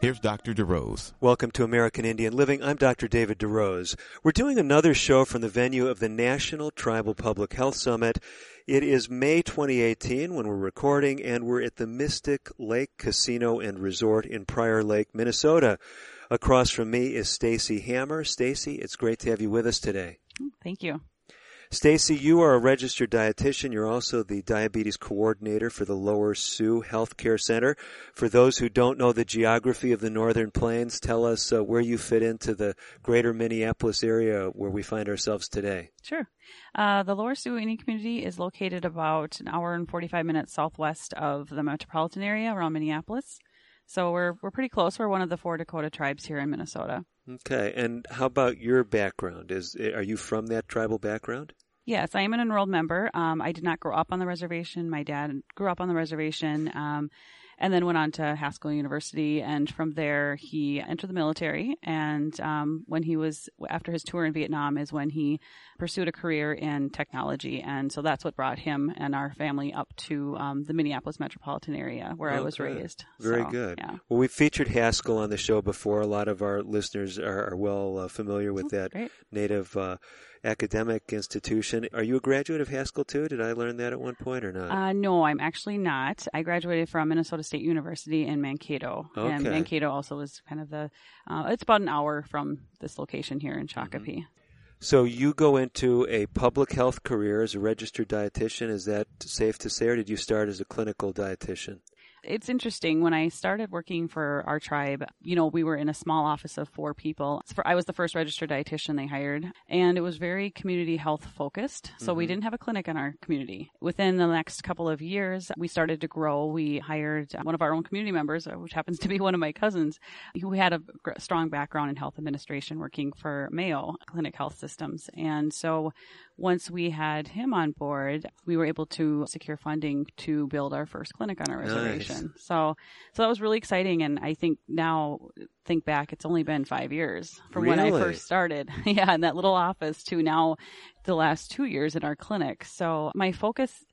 Here's Dr. DeRose. Welcome to American Indian Living. I'm Dr. David DeRose. We're doing another show from the venue of the National Tribal Public Health Summit. It is May 2018 when we're recording, and we're at the Mystic Lake Casino and Resort in Prior Lake, Minnesota. Across from me is Stacy Hammer. Stacy, it's great to have you with us today. Thank you. Stacy, you are a registered dietitian. You're also the diabetes coordinator for the Lower Sioux Healthcare Center. For those who don't know the geography of the Northern Plains, tell us uh, where you fit into the greater Minneapolis area where we find ourselves today. Sure. Uh, the Lower Sioux Indian community is located about an hour and 45 minutes southwest of the metropolitan area around Minneapolis. So we're, we're pretty close. We're one of the four Dakota tribes here in Minnesota. Okay. And how about your background? Is, are you from that tribal background? Yes, I am an enrolled member. Um, I did not grow up on the reservation. My dad grew up on the reservation. Um, and then went on to Haskell University. And from there, he entered the military. And um, when he was after his tour in Vietnam, is when he pursued a career in technology. And so that's what brought him and our family up to um, the Minneapolis metropolitan area where okay. I was raised. Very so, good. Yeah. Well, we featured Haskell on the show before. A lot of our listeners are, are well uh, familiar with oh, that great. native. Uh, academic institution. Are you a graduate of Haskell too? Did I learn that at one point or not? Uh, no, I'm actually not. I graduated from Minnesota State University in Mankato. Okay. And Mankato also is kind of the, uh, it's about an hour from this location here in Shakopee. Mm-hmm. So you go into a public health career as a registered dietitian. Is that safe to say, or did you start as a clinical dietitian? It's interesting when I started working for our tribe, you know, we were in a small office of four people. I was the first registered dietitian they hired and it was very community health focused. So mm-hmm. we didn't have a clinic in our community. Within the next couple of years, we started to grow. We hired one of our own community members, uh, which happens to be one of my cousins, who had a strong background in health administration working for Mayo Clinic Health Systems. And so once we had him on board, we were able to secure funding to build our first clinic on our nice. So, so that was really exciting. And I think now, think back, it's only been five years from really? when I first started. yeah, in that little office to now the last two years in our clinic. So my focus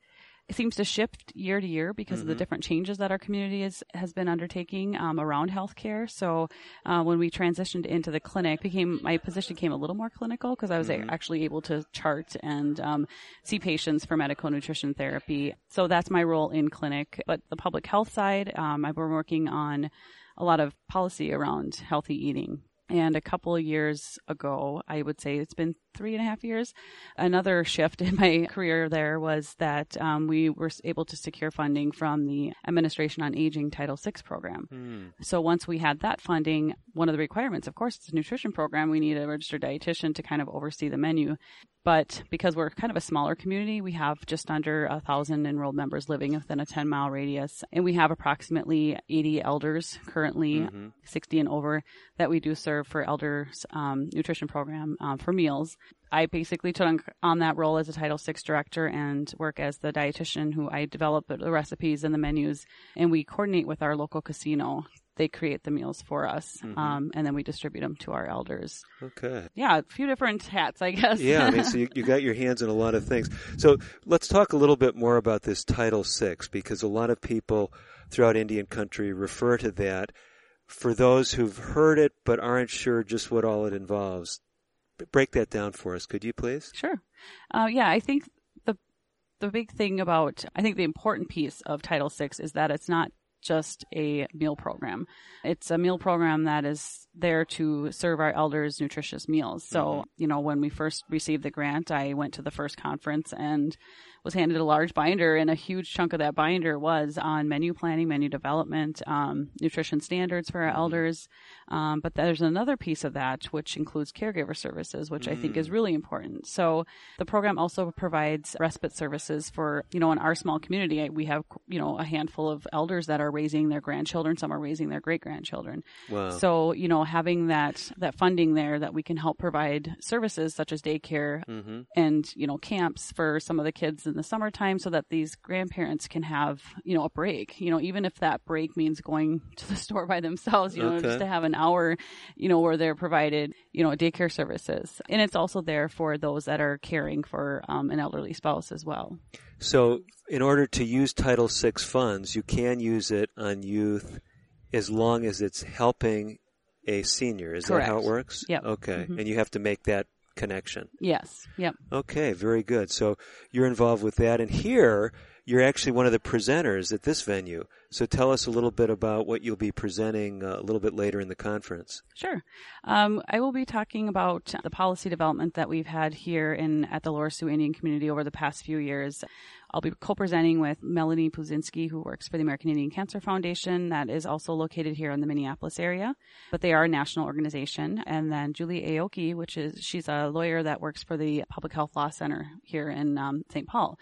seems to shift year to year because mm-hmm. of the mm-hmm. different changes that our community is, has been undertaking um, around healthcare. So uh, when we transitioned into the clinic, became my position became a little more clinical because I was mm-hmm. actually able to chart and um, see patients for medical nutrition therapy. So that's my role in clinic. But the public health side, um, I've been working on a lot of policy around healthy eating and a couple of years ago, I would say it's been three and a half years, another shift in my career there was that um, we were able to secure funding from the Administration on Aging Title VI program. Mm. So once we had that funding, one of the requirements, of course, it's a nutrition program. We need a registered dietitian to kind of oversee the menu. But because we're kind of a smaller community, we have just under a thousand enrolled members living within a 10 mile radius. And we have approximately 80 elders currently, mm-hmm. 60 and over, that we do serve for elders um, nutrition program um, for meals. I basically took on that role as a Title VI director and work as the dietitian who I develop the recipes and the menus, and we coordinate with our local casino they create the meals for us, mm-hmm. um, and then we distribute them to our elders. Okay. Yeah, a few different hats, I guess. yeah, I mean, so you, you got your hands in a lot of things. So let's talk a little bit more about this Title VI because a lot of people throughout Indian country refer to that. For those who've heard it but aren't sure just what all it involves, break that down for us, could you please? Sure. Uh, yeah, I think the the big thing about I think the important piece of Title VI is that it's not just a meal program. It's a meal program that is there to serve our elders nutritious meals. So, mm-hmm. you know, when we first received the grant, I went to the first conference and was handed a large binder, and a huge chunk of that binder was on menu planning, menu development, um, nutrition standards for our Mm-hmm. elders. Um, but there's another piece of that which includes caregiver services, which I think is Mm. really important. So the program also provides respite services for you know in our small community we have you know a handful of elders that are raising their grandchildren, some are raising their great grandchildren. Wow. So you know having that that funding there that we can help provide services such as daycare Mm-hmm. and you know camps for some of the kids in the summertime so that these grandparents can have you know a break you know even if that break means going to the store by themselves you know Okay. just to have an hour you know where they're provided you know daycare services and it's also there for those that are caring for um, an elderly spouse as well So, in order to use Title VI funds, you can use it on youth as long as it's helping a senior. Is that how it works? Yeah. Okay. Mhm. And you have to make that connection. yes yep Okay, very good. So you're involved with that. And here, you're actually one of the presenters at this venue. So tell us a little bit about what you'll be presenting uh, a little bit later in the conference. Sure. Um, I will be talking about the policy development that we've had here in at the Lower Sioux Indian community over the past few years. I'll be co-presenting with Melanie Puzinski, who works for the American Indian Cancer Foundation, that is also located here in the Minneapolis area, but they are a national organization. And then Julie Aoki, which is she's a lawyer that works for the Public Health Law Center here in um, St. Paul.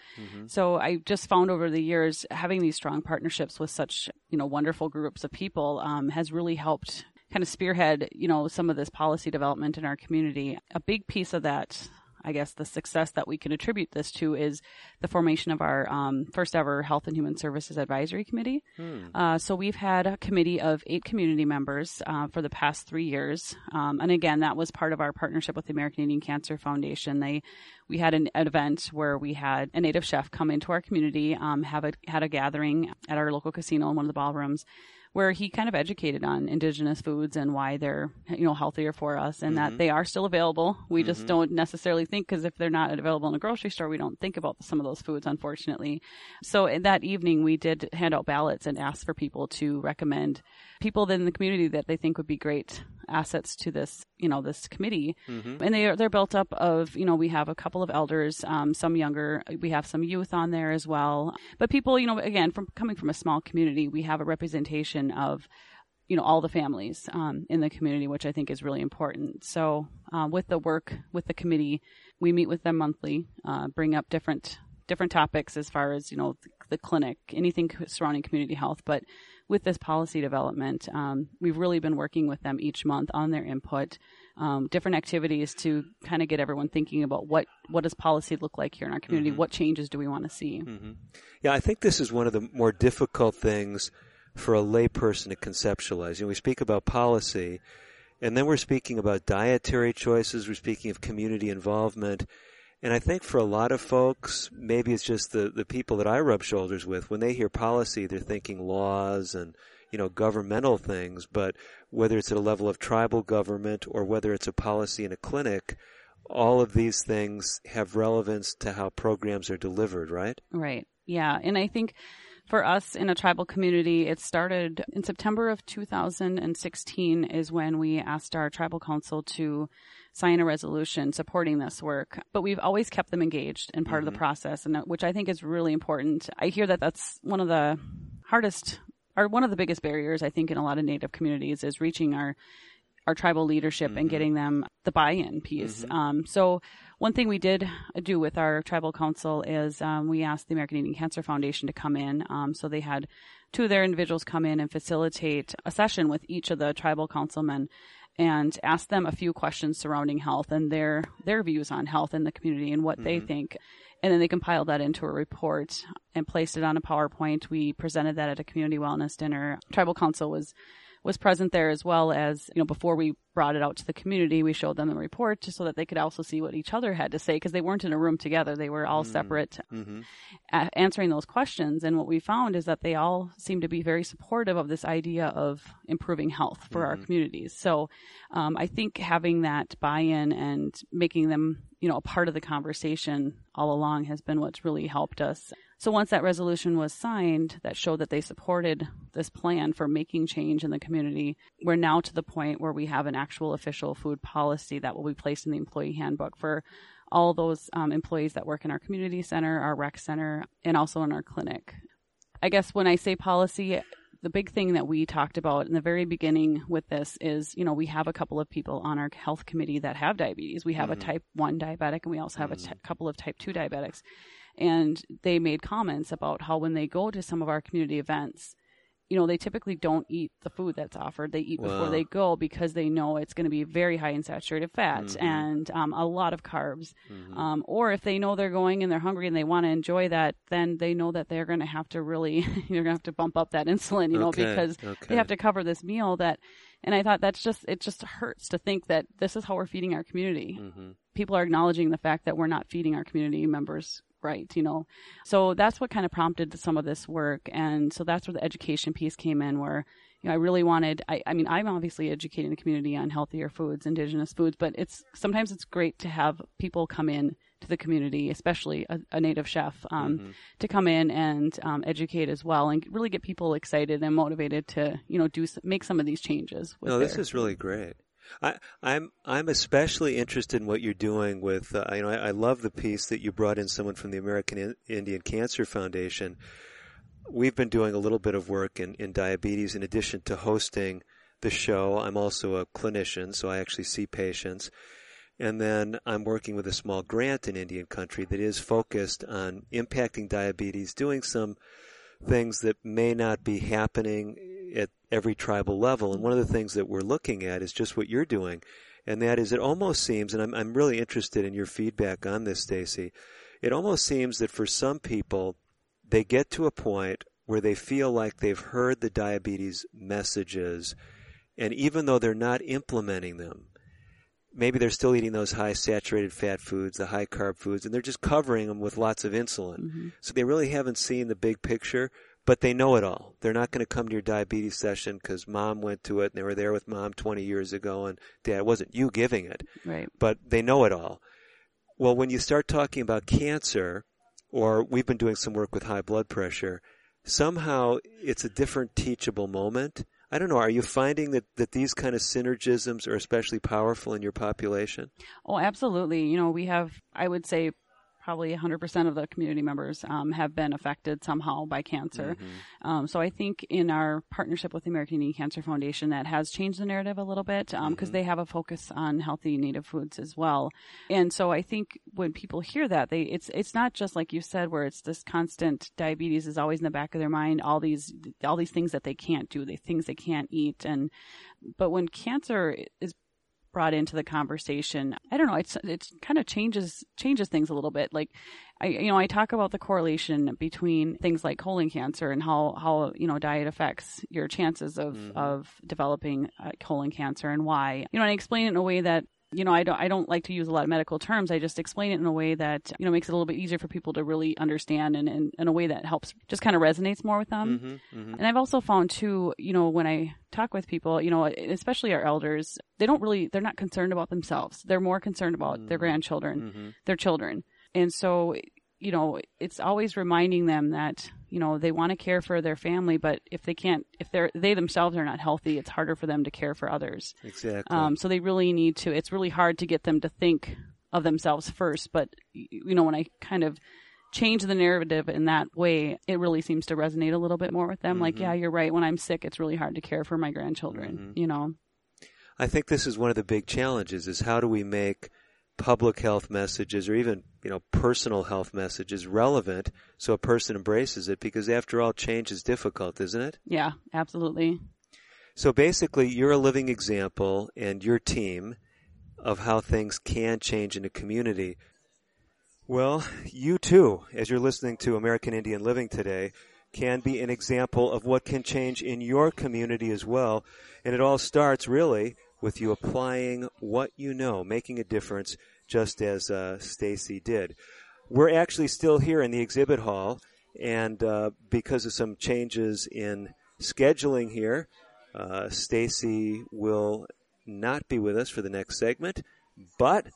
So I just found over the years having these strong partnerships with such you know wonderful groups of people um, has really helped kind of spearhead you know some of this policy development in our community. A big piece of that. I guess the success that we can attribute this to is the formation of our um, first ever Health and Human Services Advisory Committee. Uh, so we've had a committee of eight community members uh, for the past three years, um, and again, that was part of our partnership with the American Indian Cancer Foundation. They we had an, an event where we had a native chef come into our community, um, have a had a gathering at our local casino in one of the ballrooms. Where he kind of educated on indigenous foods and why they're you know healthier for us, and that mm-hmm. they are still available. We just mm-hmm. don't necessarily think because if they're not available in a grocery store, we don't think about some of those foods, unfortunately. So that evening, we did hand out ballots and ask for people to recommend people in the community that they think would be great assets to this, you know, this committee. And they are they're built up of, you know, we have a couple of elders, um, some younger, we have some youth on there as well. But people, you know, again, from coming from a small community, we have a representation of you know all the families um, in the community, which I think is really important. So uh, with the work with the committee, we meet with them monthly, uh, bring up different different topics as far as you know the, the clinic, anything surrounding community health. But with this policy development, um, we've really been working with them each month on their input, um, different activities to kind of get everyone thinking about what what does policy look like here in our community, what changes do we want to see. Yeah, I think this is one of the more difficult things for a layperson to conceptualize. You know, we speak about policy, and then we're speaking about dietary choices, we're speaking of community involvement. And I think for a lot of folks, maybe it's just the, the people that I rub shoulders with, when they hear policy, they're thinking laws and, you know, governmental things. But whether it's at a level of tribal government or whether it's a policy in a clinic, all of these things have relevance to how programs are delivered, right? Right. Yeah. And I think for us in a tribal community, it started in September of 2016 is when we asked our tribal council to sign a resolution supporting this work. But we've always kept them engaged and part of the process, and which I think is really important. I hear that that's one of the hardest or one of the biggest barriers I think in a lot of Native communities is reaching our our tribal leadership and getting them the buy-in piece. Um, so one thing we did do with our tribal council is um, we asked the American Indian Cancer Foundation to come in. Um, so they had two of their individuals come in and facilitate a session with each of the tribal councilmen and ask them a few questions surrounding health and their their views on health in the community and what they mm-hmm. think. And then they compiled that into a report and placed it on a PowerPoint. We presented that at a community wellness dinner. Tribal council was was present there as well as you know before we brought it out to the community we showed them the report just so that they could also see what each other had to say because they weren't in a room together. They were all mm. separate uh, mm-hmm. a- answering those questions. And what we found is that they all seem to be very supportive of this idea of improving health for our mm-hmm. communities. So um, i think having that buy-in and making them you know a part of the conversation all along has been what's really helped us so once that resolution was signed that showed that they supported this plan for making change in the community, we're now to the point where we have an actual official food policy that will be placed in the employee handbook for all those um, employees that work in our community center, our rec center, and also in our clinic. I guess when I say policy, the big thing that we talked about in the very beginning with this is, you know, we have a couple of people on our health committee that have diabetes. We have mm-hmm. a type 1 diabetic and we also have mm-hmm. a t- couple of type 2 diabetics. And they made comments about how when they go to some of our community events, you know, they typically don't eat the food that's offered. They eat wow. before they go because they know it's going to be very high in saturated fat mm-hmm. and um, a lot of carbs. Mm-hmm. Um, or if they know they're going and they're hungry and they want to enjoy that, then they know that they're going to have to really, you're going to have to bump up that insulin, you know, because okay. they have to cover this meal that, and I thought that's just, it just hurts to think that this is how we're feeding our community. Mm-hmm. People are acknowledging the fact that we're not feeding our community members right, you know. So that's what kind of prompted some of this work. And so that's where the education piece came in where, you know, I really wanted, I, I mean, I'm obviously educating the community on healthier foods, indigenous foods, but it's, sometimes it's great to have people come in to the community, especially a, a native chef, um, mm-hmm. to come in and um, educate as well, and really get people excited and motivated to, you know, do make some of these changes. no, this is really great. I, I'm I'm especially interested in what you're doing with. Uh, you know, I, I, love the piece that you brought in someone from the American in, Indian Cancer Foundation. We've been doing a little bit of work in, in diabetes in addition to hosting the show. I'm also a clinician, so I actually see patients. And then I'm working with a small grant in Indian country that is focused on impacting diabetes, doing some things that may not be happening at every tribal level. And one of the things that we're looking at is just what you're doing. And that is, it almost seems, and I'm, I'm really interested in your feedback on this, Stacy. It almost seems that for some people, they get to a point where they feel like they've heard the diabetes messages, and even though they're not implementing them, maybe they're still eating those high saturated fat foods, the high carb foods, and they're just covering them with lots of insulin. Mm-hmm. So they really haven't seen the big picture but they know it all. They're not going to come to your diabetes session because mom went to it and they were there with mom 20 years ago and dad, it wasn't you giving it. Right. But they know it all. Well, when you start talking about cancer, or we've been doing some work with high blood pressure, somehow it's a different teachable moment. I don't know. Are you finding that, that these kind of synergisms are especially powerful in your population? Oh, absolutely. You know, we have, I would say, probably 100% of the community members um, have been affected somehow by cancer. Mm-hmm. Um, so I think in our partnership with the American Indian Cancer Foundation, that has changed the narrative a little bit because um, mm-hmm. they have a focus on healthy native foods as well. And so I think when people hear that, they it's it's not just like you said, where it's this constant diabetes is always in the back of their mind. All these all these things that they can't do, the things they can't eat, and but when cancer is brought into the conversation. I don't know. It's it kind of changes changes things a little bit. Like, I you know I talk about the correlation between things like colon cancer and how how you know diet affects your chances of mm-hmm. of developing uh, colon cancer and why. You know, and I explain it in a way that you know, I don't I don't like to use a lot of medical terms. I just explain it in a way that you know makes it a little bit easier for people to really understand, and, in a way that helps just kind of resonates more with them. Mm-hmm, mm-hmm. And I've also found too, you know, when I talk with people, you know, especially our elders, they don't really they're not concerned about themselves. They're more concerned about mm-hmm. their grandchildren, mm-hmm. their children, and so you know, it's always reminding them that, you know, they want to care for their family, but if they can't, if they're, they themselves are not healthy, it's harder for them to care for others. Exactly. Um, so they really need to, it's really hard to get them to think of themselves first. But, you know, when I kind of change the narrative in that way, it really seems to resonate a little bit more with them. Mm-hmm. Like, yeah, you're right. When I'm sick, it's really hard to care for my grandchildren, mm-hmm. you know? I think this is one of the big challenges is how do we make public health messages or even you know personal health messages relevant so a person embraces it because after all change is difficult isn't it? Yeah absolutely. So basically you're a living example and your team of how things can change in a community. Well you too as you're listening to american indian living today can be an example of what can change in your community as well. And it all starts really with you applying what you know, making a difference, just as uh, Stacy did. We're actually still here in the exhibit hall, and uh, because of some changes in scheduling here, uh, Stacy will not be with us for the next segment, but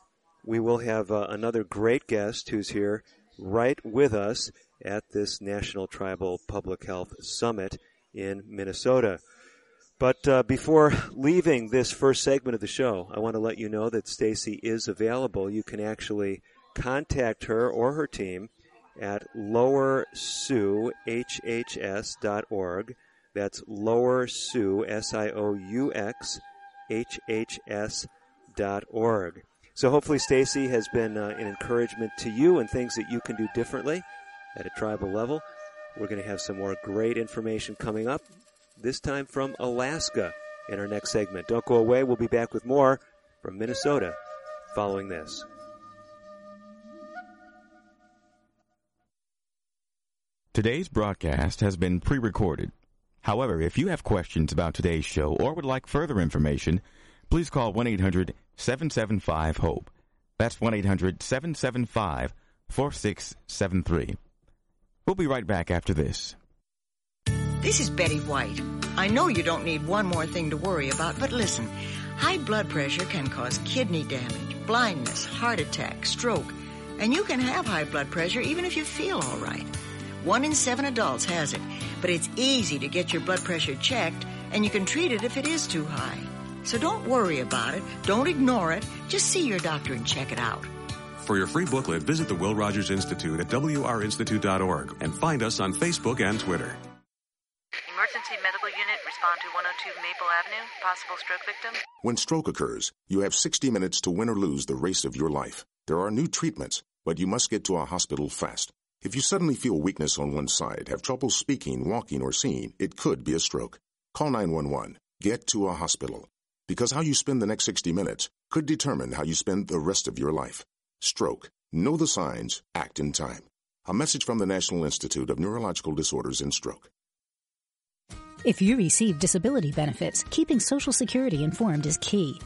we will have uh, another great guest who's here right with us at this National Tribal Public Health Summit in Minnesota. But uh, before leaving this first segment of the show, I want to let you know that Stacy is available. You can actually contact her or her team at lowersiouxhhs.org. That's lower Sioux, S-I-O-U-X, H-H-S dot org. So hopefully Stacy has been uh, an encouragement to you and things that you can do differently at a tribal level. We're going to have some more great information coming up, this time from Alaska in our next segment. Don't go away. We'll be back with more from Minnesota following this. Today's broadcast has been pre-recorded. However, if you have questions about today's show or would like further information, please call 1-800-775-HOPE. That's 1-800-775-4673. We'll be right back after this. This is Betty White. I know you don't need one more thing to worry about, but listen. High blood pressure can cause kidney damage, blindness, heart attack, stroke, and you can have high blood pressure even if you feel all right. One in seven adults has it, but it's easy to get your blood pressure checked, and you can treat it if it is too high. So don't worry about it. Don't ignore it. Just see your doctor and check it out. For your free booklet, visit the Will Rogers Institute at wrinstitute.org and find us on Facebook and Twitter. Emergency medical unit, respond to 102 Maple Avenue. Possible stroke victim. When stroke occurs, you have 60 minutes to win or lose the race of your life. There are new treatments, but you must get to a hospital fast. If you suddenly feel weakness on one side, have trouble speaking, walking, or seeing, it could be a stroke. Call 911. Get to a hospital. Because how you spend the next 60 minutes could determine how you spend the rest of your life. Stroke. Know the signs. Act in time. A message from the National Institute of Neurological Disorders and Stroke. If you receive disability benefits, keeping Social Security informed is key.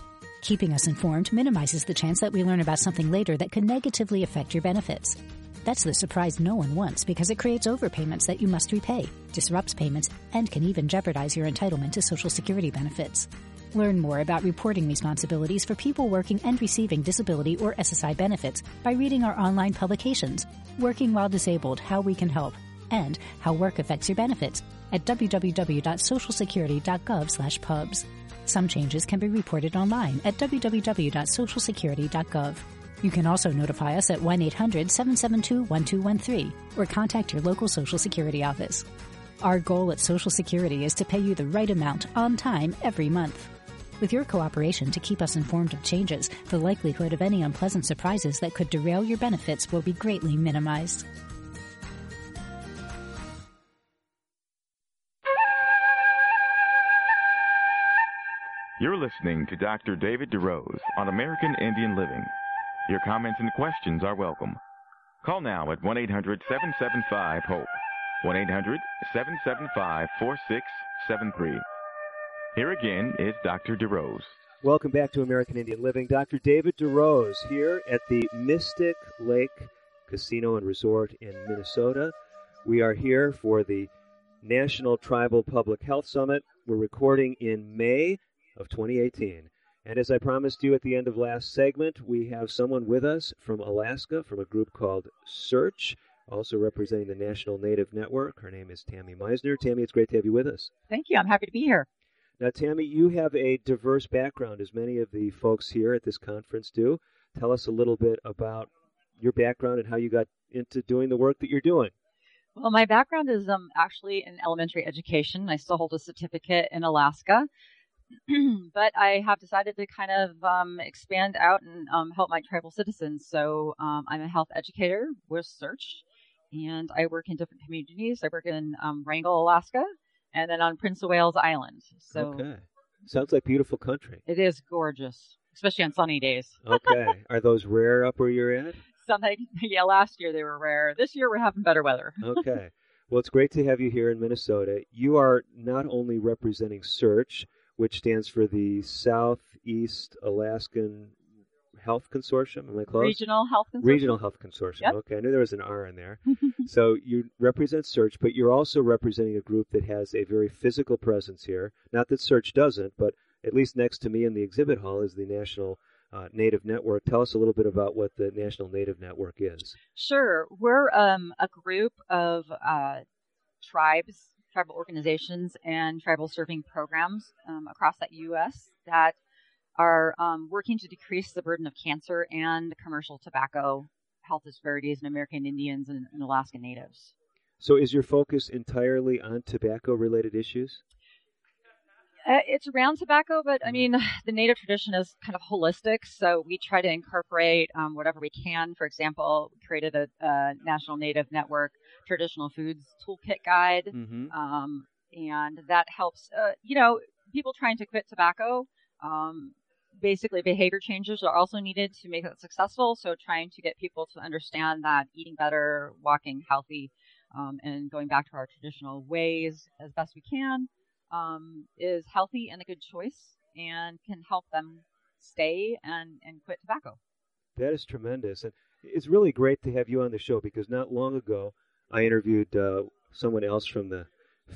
Keeping us informed minimizes the chance that we learn about something later that could negatively affect your benefits. That's the surprise no one wants because it creates overpayments that you must repay, disrupts payments, and can even jeopardize your entitlement to Social Security benefits. Learn more about reporting responsibilities for people working and receiving disability or SSI benefits by reading our online publications, Working While Disabled, How We Can Help, and How Work Affects Your Benefits at www.socialsecurity.gov pubs. Some changes can be reported online at www.socialsecurity.gov. You can also notify us at 1-800-772-1213 or contact your local Social Security office. Our goal at Social Security is to pay you the right amount on time every month. With your cooperation to keep us informed of changes, the likelihood of any unpleasant surprises that could derail your benefits will be greatly minimized. You're listening to Dr. David DeRose on American Indian Living. Your comments and questions are welcome. Call now at 1-800-775-HOPE. 1-800-775-4673. Here again is Dr. DeRose. Welcome back to American Indian Living. Dr. David DeRose here at the Mystic Lake Casino and Resort in Minnesota. We are here for the National Tribal Public Health Summit. We're recording in May of 2018. And as I promised you at the end of last segment, we have someone with us from Alaska from a group called SEARHC, also representing the National Native Network. Her name is Tammy Meisner. Tammy, it's great to have you with us. Thank you. I'm happy to be here. Now, Tammy, you have a diverse background, as many of the folks here at this conference do. Tell us a little bit about your background and how you got into doing the work that you're doing. Well, my background is um, actually in elementary education. I still hold a certificate in Alaska. but I have decided to kind of um, expand out and um, help my tribal citizens. So um, I'm a health educator with SEARHC, and I work in different communities. I work in um, Wrangell, Alaska, and then on Prince of Wales Island. So okay, sounds like beautiful country. It is gorgeous, especially on sunny days. okay, are those rare up where you're at? Something, yeah. Last year they were rare. This year we're having better weather. okay. Well, it's great to have you here in Minnesota. You are not only representing SEARHC, which stands for the Southeast Alaskan Health Consortium. Am I close? Regional Health Consortium. Regional Health Consortium. Yep. Okay, I knew there was an R in there. so you represent SEARHC, but you're also representing a group that has a very physical presence here. Not that SEARHC doesn't, but at least next to me in the exhibit hall is the National uh, Native Network. Tell us a little bit about what the National Native Network is. Sure. We're um, a group of uh, tribes, tribal organizations, and tribal serving programs um, across that U.S. that are um, working to decrease the burden of cancer and commercial tobacco health disparities in American Indians and, and Alaska Natives. So, is your focus entirely on tobacco related issues? Uh, it's around tobacco, but I Mm-hmm. mean, the native tradition is kind of holistic, so we try to incorporate um, whatever we can. For example, we created a, a National Native Network Traditional Foods Toolkit Guide, Mm-hmm. um, and that helps, uh, you know, people trying to quit tobacco. Um, basically, behavior changes are also needed to make that successful. So, trying to get people to understand that eating better, walking healthy, um, and going back to our traditional ways as best we can um, is healthy and a good choice and can help them stay and, and quit tobacco. That is tremendous. And it's really great to have you on the show because not long ago I interviewed uh, someone else from the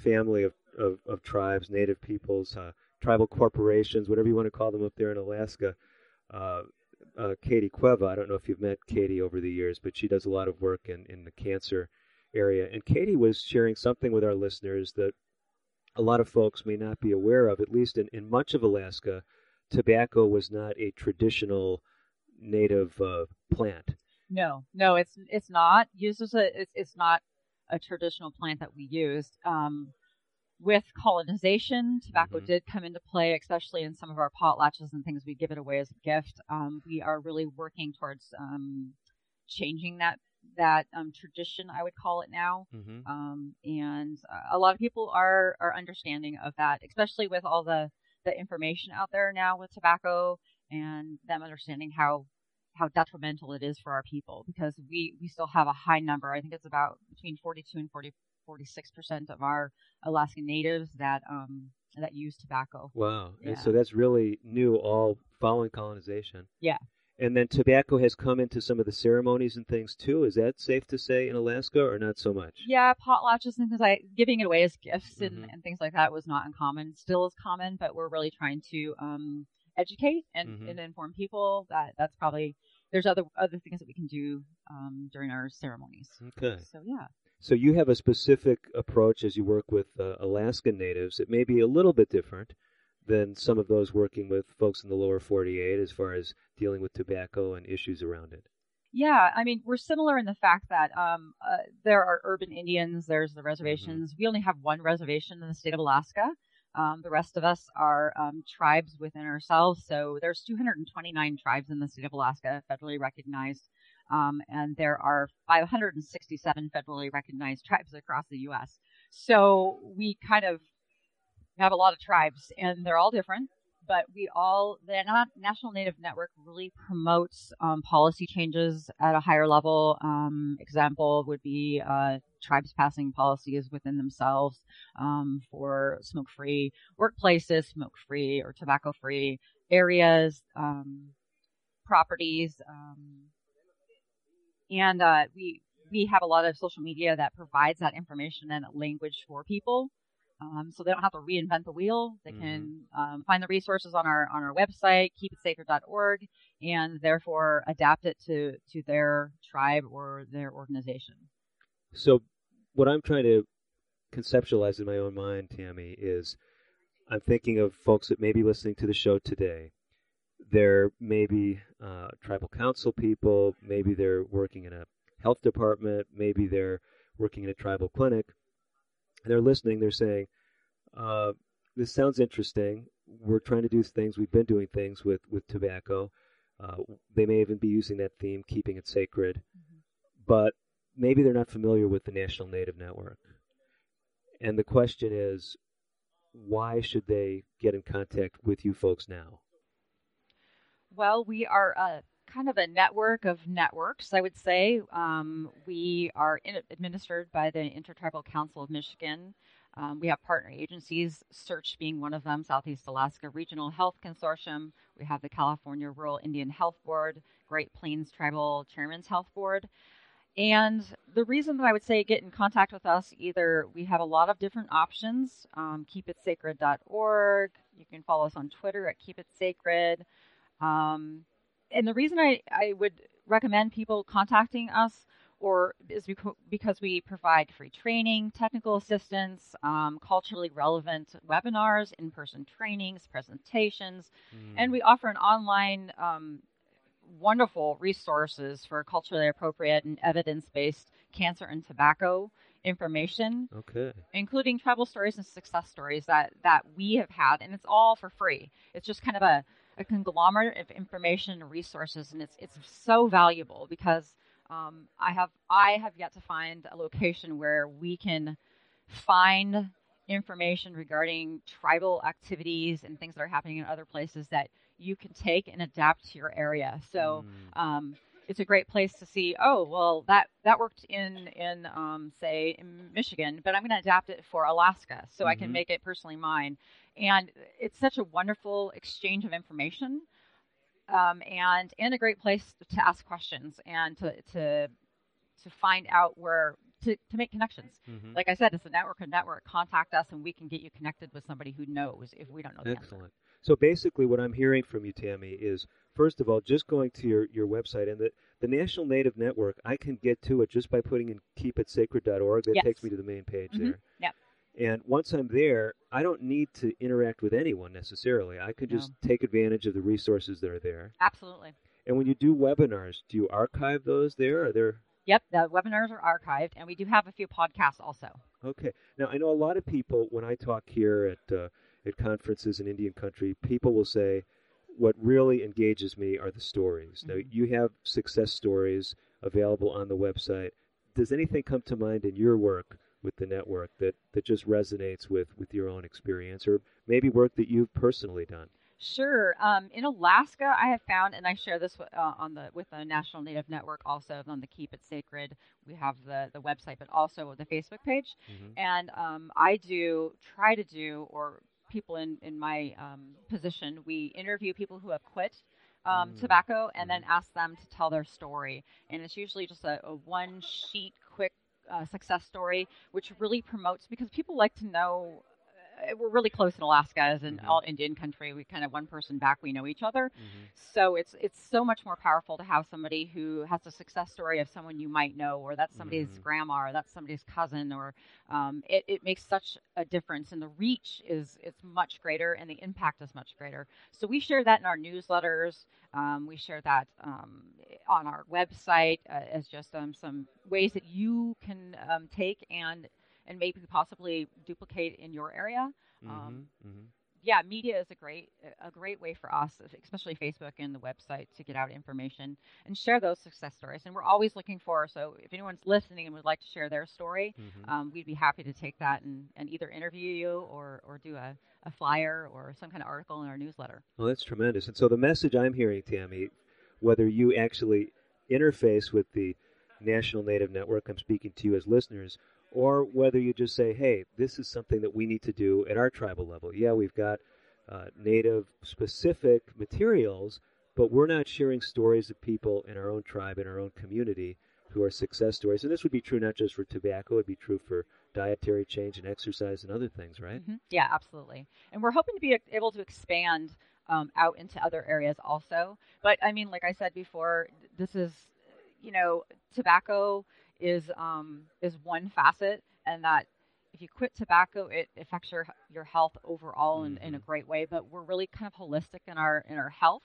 family of, of, of tribes, native peoples, uh, tribal corporations, whatever you want to call them up there in Alaska. Uh, uh, Katie Cueva. I don't know if you've met Katie over the years, but she does a lot of work in, in the cancer area. And Katie was sharing something with our listeners that a lot of folks may not be aware of, at least in, in much of Alaska, tobacco was not a traditional native uh, plant. No, no, it's it's not used as a it's, it's not a traditional plant that we used. Um, with colonization, tobacco Mhm. did come into play, especially in some of our potlatches and things we give it away as a gift. Um, we are really working towards um, changing that that um, tradition, I would call it now. Mm-hmm. um, and uh, a lot of people are are understanding of that, especially with all the the information out there now with tobacco and them understanding how how detrimental it is for our people because we we still have a high number. I think it's about between 42 and 40 46 percent of our Alaskan natives that um that use tobacco. Wow. And so that's really new, all following colonization. Yeah. And then tobacco has come into some of the ceremonies and things too. Is that safe to say in Alaska or not so much? Yeah, potlatches and things like giving it away as gifts and, Mhm. and things like that was not uncommon. Still is common, but we're really trying to um, educate and, Mhm. and inform people that that's probably there's other other things that we can do um, during our ceremonies. Okay. So yeah, So you have a specific approach as you work with uh, Alaskan natives. It may be a little bit different than some of those working with folks in the lower 48 as far as dealing with tobacco and issues around it. yeah. I mean, we're similar in the fact that um, uh, there are urban Indians. There's the reservations. We only have one reservation in the state of Alaska. Um, the rest of us are um, tribes within ourselves. So there's 229 tribes in the state of Alaska, federally recognized, um, and there are 567 federally recognized tribes across the U.S. So we kind of have a lot of tribes, and they're all different. But we all, the National Native Network really promotes um, policy changes at a higher level. Um, example would be uh, tribes passing policies within themselves um, for smoke free workplaces, smoke free or tobacco free areas, um, properties. Um, and uh, we, we have a lot of social media that provides that information and language for people. Um, so they don't have to reinvent the wheel. They can um, find the resources on our on our website, keepitsacred.org, and therefore adapt it to to their tribe or their organization. So, what I'm trying to conceptualize in my own mind, Tammy, is I'm thinking of folks that may be listening to the show today. They're maybe uh, tribal council people, maybe they're working in a health department, maybe they're working in a tribal clinic. They're listening, they're saying, uh, This sounds interesting. We're trying to do things, we've been doing things with, with tobacco. Uh, they may even be using that theme, keeping it sacred. But maybe they're not familiar with the National Native Network. And the question is, why should they get in contact with you folks now? Well, we are a kind of a network of networks, I would say. Um, we are in, administered by the Intertribal Council of Michigan. Um, we have partner agencies, SEARHC being one of them, Southeast Alaska Regional Health Consortium. We have the California Rural Indian Health Board, Great Plains Tribal Chairman's Health Board. And the reason that I would say get in contact with us, either we have a lot of different options, um, keepitsacred.org. You can follow us on Twitter at keepitsacred. Um, and the reason I, I would recommend people contacting us or is because we provide free training, technical assistance, um, culturally relevant webinars, in-person trainings, presentations, and we offer an online um, wonderful resources for culturally appropriate and evidence based cancer and tobacco information. Okay. Including travel stories and success stories that, that we have had, and it's all for free. It's just kind of a, a conglomerate of information and resources, and it's it's so valuable because um, I have I have yet to find a location where we can find information regarding tribal activities and things that are happening in other places that you can take and adapt to your area. So mm. um, it's a great place to see. Oh, well, that that worked in in um, say in Michigan, but I'm going to adapt it for Alaska so mm-hmm. I can mm-hmm. make it personally mine. And it's such a wonderful exchange of information, um, and and a great place to ask questions and to to to find out where to, to make connections. Mm-hmm. Like I said, it's a network of network. Contact us and we can get you connected with somebody who knows if we don't know. Excellent. So basically, what I'm hearing from you, Tammy, is first of all, just going to your, your website and the, the National Native Network, I can get to it just by putting in keepitsacred.org. That yes. takes me to the main page mm-hmm. there. Yep. And once I'm there, I don't need to interact with anyone necessarily. I could just no. take advantage of the resources that are there. Absolutely. And when you do webinars, do you archive those there? Are there Yep, the webinars are archived, and we do have a few podcasts also. Okay. Now I know a lot of people when I talk here at uh, at conferences in Indian country, people will say, "What really engages me are the stories." Mm-hmm. Now you have success stories available on the website. Does anything come to mind in your work with the network that, that just resonates with, with your own experience, or maybe work that you've personally done? Sure. Um, in Alaska, I have found, and I share this uh, on the with the National Native Network, also on the Keep It Sacred. We have the the website, but also the Facebook page. Mm-hmm. And um, I do try to do, or people in in my um, position, we interview people who have quit um, mm. tobacco and then mm-hmm. ask them to tell their story. And it's usually just a, a one sheet, quick uh, success story, which really promotes because people like to know we're really close in Alaska as an mm-hmm. all Indian country. We kind of one person back, we know each other. Mm-hmm. So it's it's so much more powerful to have somebody who has a success story of someone you might know, or that's somebody's mm-hmm. grandma, or that's somebody's cousin, or um, it, it makes such a difference, and the reach is it's much greater, and the impact is much greater. So we share that in our newsletters. Um, we share that um, on our website uh, as just um, some ways that you can um, take and and maybe possibly duplicate in your area. Um, mm-hmm, mm-hmm. Yeah, media is a great a great way for us, especially Facebook and the website, to get out information and share those success stories. And we're always looking for. So if anyone's listening and would like to share their story, mm-hmm. um, we'd be happy to take that and, and either interview you or or do a, a flyer or some kind of article in our newsletter. Well, that's tremendous. And so the message I'm hearing, Tammy, whether you actually interface with the National Native Network, I'm speaking to you as listeners, or whether you just say, hey, this is something that we need to do at our tribal level. Yeah, we've got uh, native specific materials, but we're not sharing stories of people in our own tribe, in our own community who are success stories. And this would be true not just for tobacco, it would be true for dietary change and exercise and other things, right? Mm-hmm. Yeah, absolutely. And we're hoping to be able to expand um, out into other areas also. But I mean, like I said before, this is, you know, tobacco is um, is one facet, and that if you quit tobacco, it affects your your health overall in, in a mm-hmm. great way. But we're really kind of holistic in our in our health.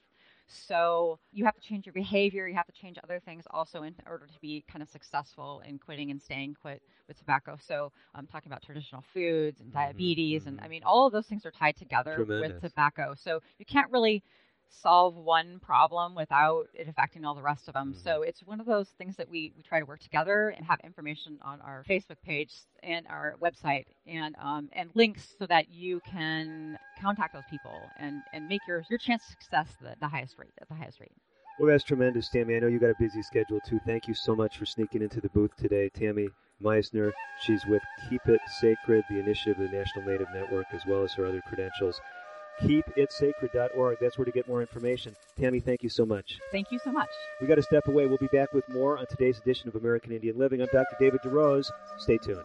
So you have to change your behavior. You have to change other things also in order to be kind of successful in quitting and staying quit with tobacco. So I'm talking about traditional foods and mm-hmm. diabetes, mm-hmm. and I mean all of those things are tied together Tremendous. with tobacco. So you can't really solve one problem without it affecting all the rest of them. Mm-hmm. So it's one of those things that we, we try to work together and have information on our Facebook page and our website and um, and links so that you can contact those people and, and make your, your chance of success the, the highest rate at the highest rate. Well, that's tremendous, Tammy. I know you got a busy schedule too. Thank you so much for sneaking into the booth today, Tammy Meisner. She's with Keep It Sacred, the initiative of the National Native Network, as well as her other credentials keepitsacred.org. That's where to get more information. Tammy, thank you so much. Thank you so much. We got to step away. We'll be back with more on today's edition of American Indian Living. I'm Dr. David DeRose. Stay tuned.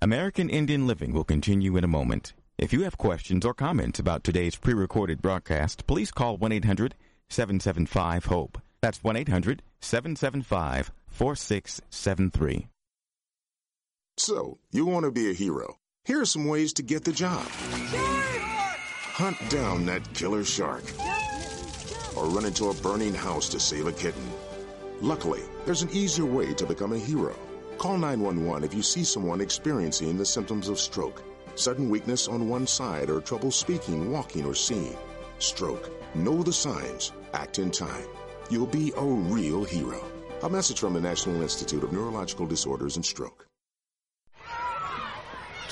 American Indian Living will continue in a moment. If you have questions or comments about today's pre recorded broadcast, please call 1 800 775 HOPE. That's 1 800 775 4673. So, you want to be a hero. Here are some ways to get the job. hunt down that killer shark, or run into a burning house to save a kitten. Luckily, there's an easier way to become a hero. Call 911 if you see someone experiencing the symptoms of stroke, sudden weakness on one side, or trouble speaking, walking, or seeing. Stroke. Know the signs. Act in time. You'll be a real hero. A message from the National Institute of Neurological Disorders and Stroke.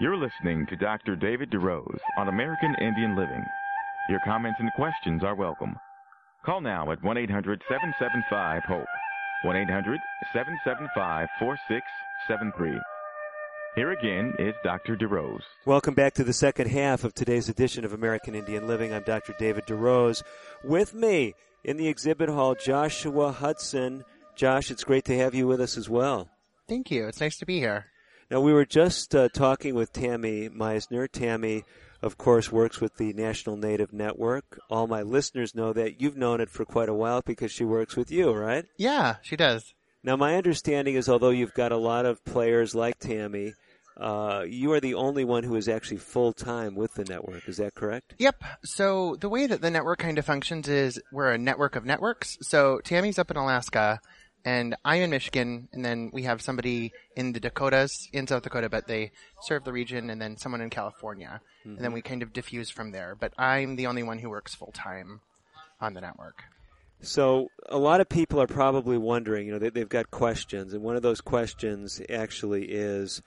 You're listening to Dr. David DeRose on American Indian Living. Your comments and questions are welcome. Call now at 1 800 775 HOPE. 1 800 775 4673. Here again is Dr. DeRose. Welcome back to the second half of today's edition of American Indian Living. I'm Dr. David DeRose. With me in the exhibit hall, Joshua Hudson. Josh, it's great to have you with us as well. Thank you. It's nice to be here. Now, we were just uh, talking with Tammy Meisner. Tammy, of course, works with the National Native Network. All my listeners know that you've known it for quite a while because she works with you, right? Yeah, she does. Now, my understanding is although you've got a lot of players like Tammy, uh, you are the only one who is actually full time with the network. Is that correct? Yep. So the way that the network kind of functions is we're a network of networks. So Tammy's up in Alaska and I'm in Michigan, and then we have somebody in the Dakotas, in South Dakota, but they serve the region, and then someone in California, mm-hmm. and then we kind of diffuse from there. But I'm the only one who works full time on the network. So a lot of people are probably wondering, you know, they, they've got questions, and one of those questions actually is,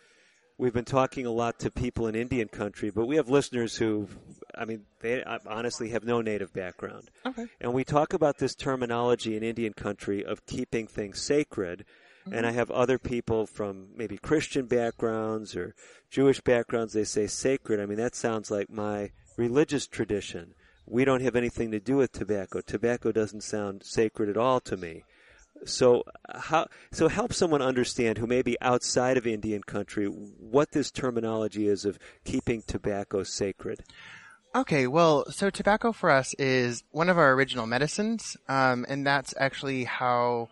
we've been talking a lot to people in Indian country, but we have listeners who, I mean, they honestly have no native background. Okay. And we talk about this terminology in Indian country of keeping things sacred. Mm-hmm. And I have other people from maybe Christian backgrounds or Jewish backgrounds, they say sacred. I mean, that sounds like my religious tradition. We don't have anything to do with tobacco. Tobacco doesn't sound sacred at all to me. So how so help someone understand who may be outside of Indian country what this terminology is of keeping tobacco sacred. Okay, well, so tobacco for us is one of our original medicines, um, and that's actually how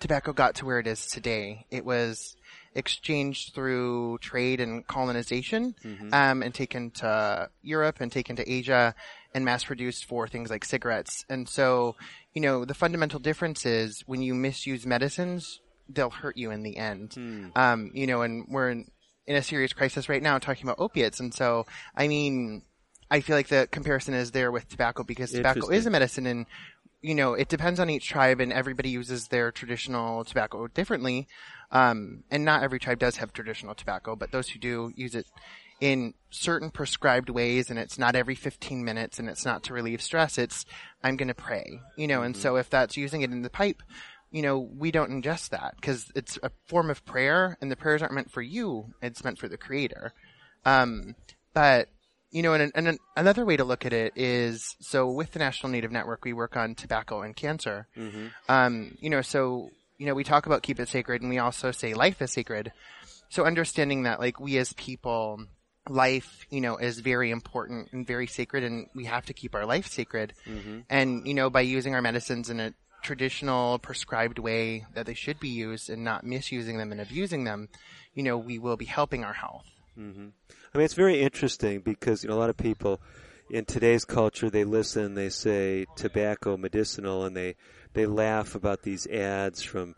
tobacco got to where it is today. It was exchanged through trade and colonization, mm-hmm. um, and taken to Europe and taken to Asia and mass produced for things like cigarettes. And so you know, the fundamental difference is when you misuse medicines, they'll hurt you in the end. Mm. Um, you know, and we're in, in a serious crisis right now talking about opiates. And so, I mean, I feel like the comparison is there with tobacco because tobacco is a medicine and, you know, it depends on each tribe and everybody uses their traditional tobacco differently. Um, and not every tribe does have traditional tobacco, but those who do use it in certain prescribed ways and it's not every 15 minutes and it's not to relieve stress. It's, I'm going to pray, you know, mm-hmm. and so if that's using it in the pipe, you know, we don't ingest that because it's a form of prayer and the prayers aren't meant for you. It's meant for the creator. Um, but, you know, and, and, another way to look at it is, so with the National Native Network, we work on tobacco and cancer. Mm-hmm. Um, you know, so, you know, we talk about keep it sacred and we also say life is sacred. So understanding that like we as people, life, you know, is very important and very sacred and we have to keep our life sacred. Mm-hmm. And, you know, by using our medicines in a traditional prescribed way that they should be used and not misusing them and abusing them, you know, we will be helping our health. Mm-hmm. I mean, it's very interesting because, you know, a lot of people in today's culture, they listen, they say tobacco medicinal and they, they laugh about these ads from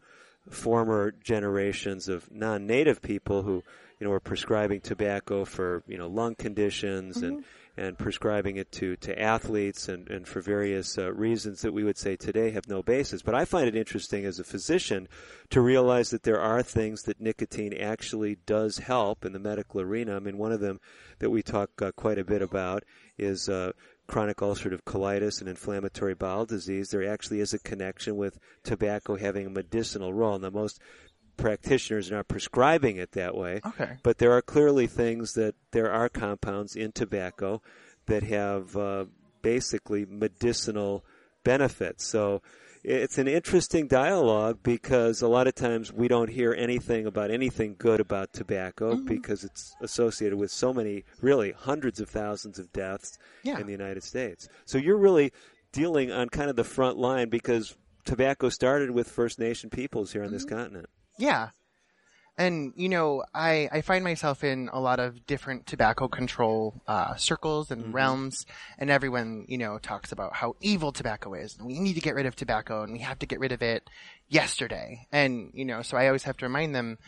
former generations of non-native people who, you know, we're prescribing tobacco for, you know, lung conditions mm-hmm. and, and prescribing it to, to athletes and, and for various uh, reasons that we would say today have no basis. But I find it interesting as a physician to realize that there are things that nicotine actually does help in the medical arena. I mean, one of them that we talk uh, quite a bit about is uh, chronic ulcerative colitis and inflammatory bowel disease. There actually is a connection with tobacco having a medicinal role. Now, most practitioners are not prescribing it that way. Okay. But there are clearly things that there are compounds in tobacco that have uh, basically medicinal benefits. So it's an interesting dialogue because a lot of times we don't hear anything about anything good about tobacco mm-hmm. because it's associated with so many, really hundreds of thousands of deaths yeah. in the United States. So you're really dealing on kind of the front line because tobacco started with First Nation peoples here on mm-hmm. this continent. Yeah. And, you know, I, I find myself in a lot of different tobacco control, uh, circles and mm-hmm. realms, and everyone, you know, talks about how evil tobacco is, and we need to get rid of tobacco, and we have to get rid of it yesterday. And, you know, so I always have to remind them,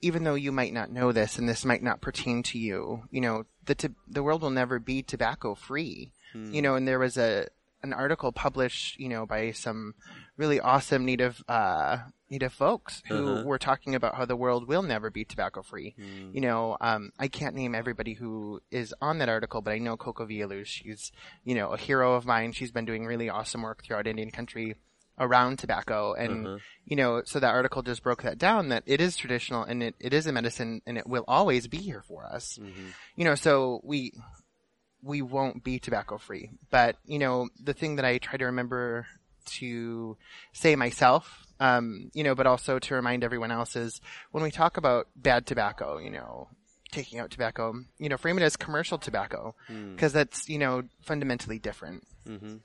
even though you might not know this, and this might not pertain to you, you know, the, to- the world will never be tobacco free. Mm. You know, and there was a, an article published, you know, by some really awesome native, uh, native folks who uh-huh. were talking about how the world will never be tobacco free. Mm. You know, um, I can't name everybody who is on that article, but I know Coco Villaluz. She's, you know, a hero of mine. She's been doing really awesome work throughout Indian country around tobacco. And, uh-huh. you know, so that article just broke that down that it is traditional and it, it is a medicine and it will always be here for us. Mm-hmm. You know, so we, we won't be tobacco free. But, you know, the thing that I try to remember to say myself um, you know, but also to remind everyone else is when we talk about bad tobacco, you know, taking out tobacco, you know, frame it as commercial tobacco because mm. that's, you know, fundamentally different. Mm-hmm.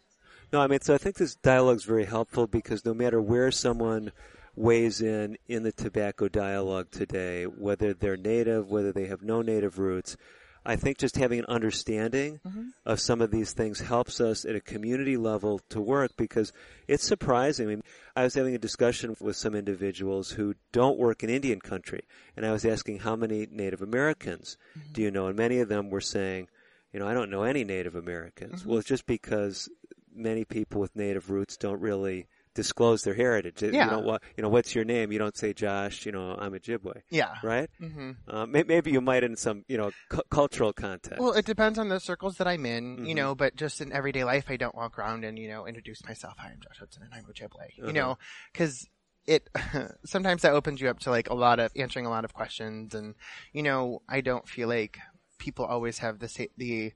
No, I mean, so I think this dialogue is very helpful because no matter where someone weighs in in the tobacco dialogue today, whether they're native, whether they have no native roots, I think just having an understanding mm-hmm. of some of these things helps us at a community level to work because it's surprising. I, mean, I was having a discussion with some individuals who don't work in Indian country, and I was asking how many Native Americans mm-hmm. do you know, and many of them were saying, you know, I don't know any Native Americans. Mm-hmm. Well, it's just because many people with Native roots don't really disclose their heritage. Yeah. You know what? You know what's your name? You don't say Josh. You know I'm Ojibwe. Yeah. Right. Mm-hmm. Uh, maybe you might in some you know cu- cultural context. Well, it depends on the circles that I'm in. Mm-hmm. You know, but just in everyday life, I don't walk around and you know introduce myself. Hi, I'm Josh Hudson, and I'm Ojibwe. Uh-huh. You know, because it sometimes that opens you up to like a lot of answering a lot of questions, and you know, I don't feel like people always have the the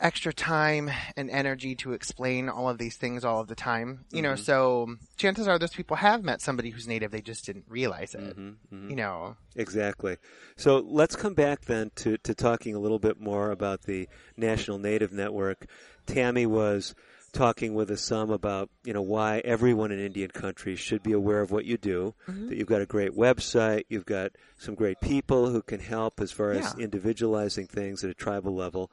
extra time and energy to explain all of these things all of the time. You mm-hmm. know, so chances are those people have met somebody who's native, they just didn't realize it. Mm-hmm, mm-hmm. You know. Exactly. So let's come back then to, to talking a little bit more about the National Native Network. Tammy was talking with us some about you know why everyone in Indian country should be aware of what you do. Mm-hmm. That you've got a great website, you've got some great people who can help as far as individualizing things at a tribal level,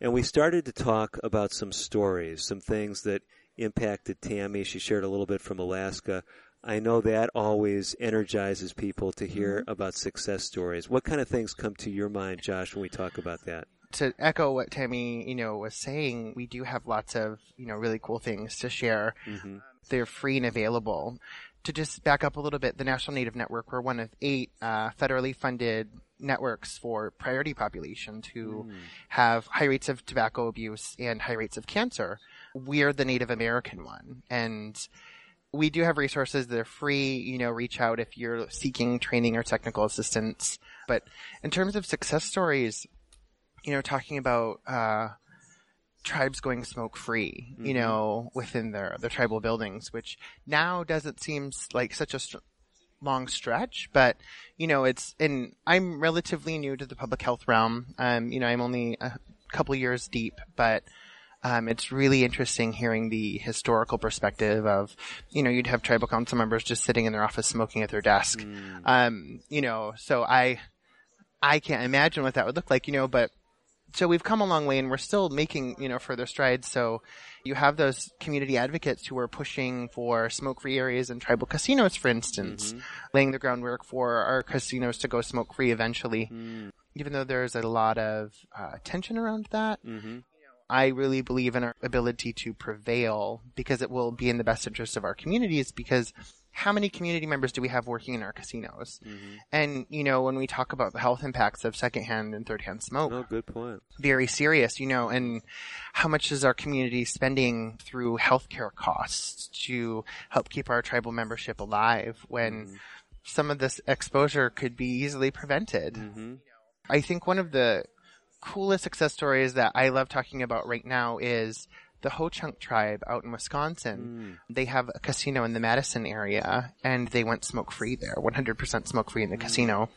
and we started to talk about some stories, some things that impacted Tammy. She shared a little bit from Alaska. I know that always energizes people to hear mm-hmm. about success stories. What kind of things come to your mind, Josh, when we talk about that? To echo what Tammy, you know, was saying, we do have lots of, you know, really cool things to share. Mm-hmm. They're free and available. To just back up a little bit, the National Native Network, we're one of eight uh, federally funded networks for priority population who mm. have high rates of tobacco abuse and high rates of cancer. We're the Native American one. And we do have resources that are free. You know, reach out if you're seeking training or technical assistance. But in terms of success stories, you know, talking about, uh, tribes going smoke free, you mm-hmm. know, within their, their tribal buildings, which now doesn't seem like such a, long stretch, but you know, it's and I'm relatively new to the public health realm. Um, you know, I'm only a couple years deep, but um, it's really interesting hearing the historical perspective of, you know, you'd have tribal council members just sitting in their office smoking at their desk. Mm. Um, you know, so I, I can't imagine what that would look like, you know, but so we've come a long way and we're still making, you know, further strides. So you have those community advocates who are pushing for smoke-free areas in tribal casinos, for instance, mm-hmm. laying the groundwork for our casinos to go smoke-free eventually. Mm. Even though there's a lot of uh, tension around that, mm-hmm. I really believe in our ability to prevail because it will be in the best interest of our communities because how many community members do we have working in our casinos? Mm-hmm. And, you know, when we talk about the health impacts of secondhand and thirdhand smoke, Oh, good point. very serious, you know, and how much is our community spending through healthcare costs to help keep our tribal membership alive when mm-hmm. some of this exposure could be easily prevented? Mm-hmm. I think one of the coolest success stories that I love talking about right now is the Ho Chunk tribe out in Wisconsin. Mm. They have a casino in the Madison area and they went smoke free there, 100% smoke free in the mm. casino.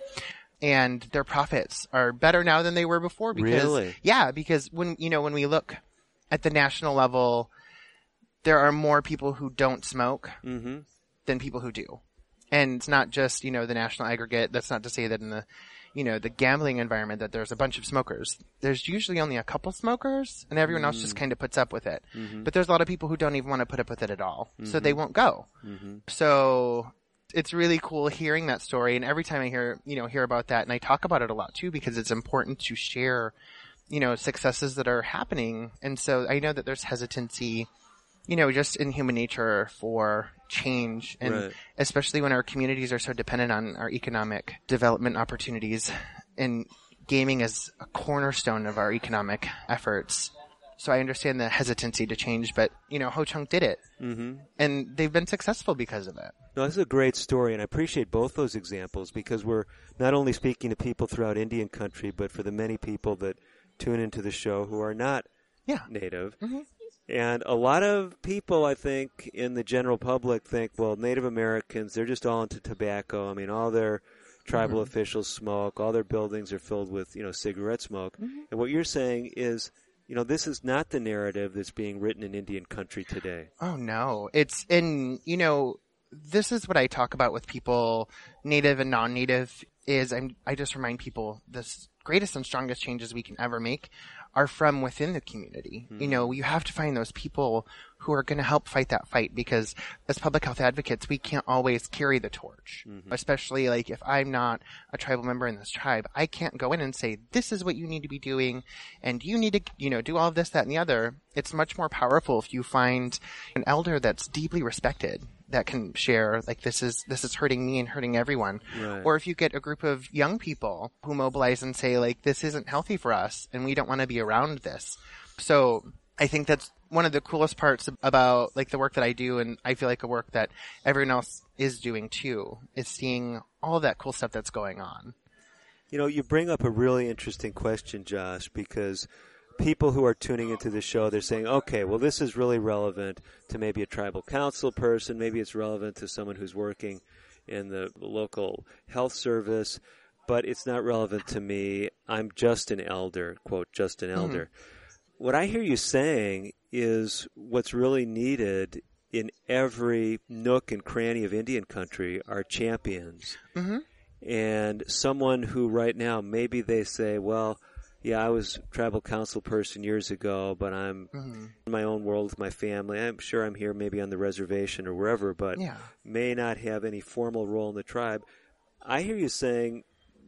And their profits are better now than they were before because, Really? yeah, because when, you know, when we look at the national level, there are more people who don't smoke mm-hmm. than people who do. And it's not just, you know, the national aggregate. That's not to say that in the, you know, the gambling environment that there's a bunch of smokers. There's usually only a couple smokers and everyone else just mm. kind of puts up with it. Mm-hmm. But there's a lot of people who don't even want to put up with it at all. So they mm-hmm. won't go. Mm-hmm. So it's really cool hearing that story. And every time I hear, you know, hear about that and I talk about it a lot too because it's important to share, you know, successes that are happening. And so I know that there's hesitancy, you know, just in human nature for change and Right. especially when our communities are so dependent on our economic development opportunities and gaming is a cornerstone of our economic efforts. So I understand the hesitancy to change, but you know, Ho Chunk did it. Mm-hmm. And they've been successful because of it. No, this is a great story, and I appreciate both those examples because we're not only speaking to people throughout Indian country, but for the many people that tune into the show who are not Yeah. native. Mhm. And a lot of people, I think, in the general public think, well, Native Americans, they're just all into tobacco. I mean, all their tribal Mhm. officials smoke, all their buildings are filled with, you know, cigarette smoke. Mhm. And what you're saying is, you know, this is not the narrative that's being written in Indian country today. Oh no. It's in, you know, this is what I talk about with people, native and non-native, is I'm, I just remind people the greatest and strongest changes we can ever make are from within the community. You hmm. know, you have to find those people who are going to help fight that fight because as public health advocates, we can't always carry the torch. Mm-hmm. Especially like if I'm not a tribal member in this tribe, I can't go in and say, this is what you need to be doing and you need to, you know, do all of this, that, and the other. It's much more powerful if you find an elder that's deeply respected that can share like this is this is hurting me and hurting everyone. Right. or if you get a group of young people who mobilize and say like this isn't healthy for us and we don't want to be around this. So i think that's one of the coolest parts about like the work that i do and i feel like a work that everyone else is doing too is seeing all that cool stuff that's going on. You know, you bring up a really interesting question, Josh, because people who are tuning into the show, they're saying, okay, well, this is really relevant to maybe a tribal council person. Maybe it's relevant to someone who's working in the local health service, but it's not relevant to me. I'm just an elder, quote, just an elder. What I hear you saying is what's really needed in every nook and cranny of Indian country are champions mm-hmm. and someone who right now maybe they say, well, yeah, I was tribal council person years ago, but I'm Mhm. in my own world with my family. I'm sure I'm here maybe on the reservation or wherever, but Yeah. may not have any formal role in the tribe. I hear you saying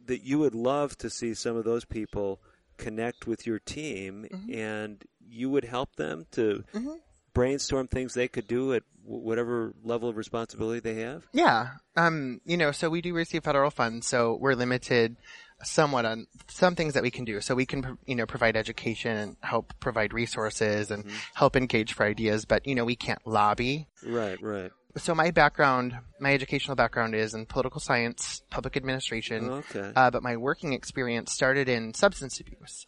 that you would love to see some of those people connect with your team and you would help them to Mhm. brainstorm things they could do at w- whatever level of responsibility they have. Yeah. Um, you know, so we do receive federal funds, so we're limited somewhat on some things that we can do. So we can, you know, provide education and help provide resources and help engage for ideas, but, you know, we can't lobby. Right, right. So my background, my educational background is in political science, public administration. Okay. Uh, but my working experience started in substance abuse.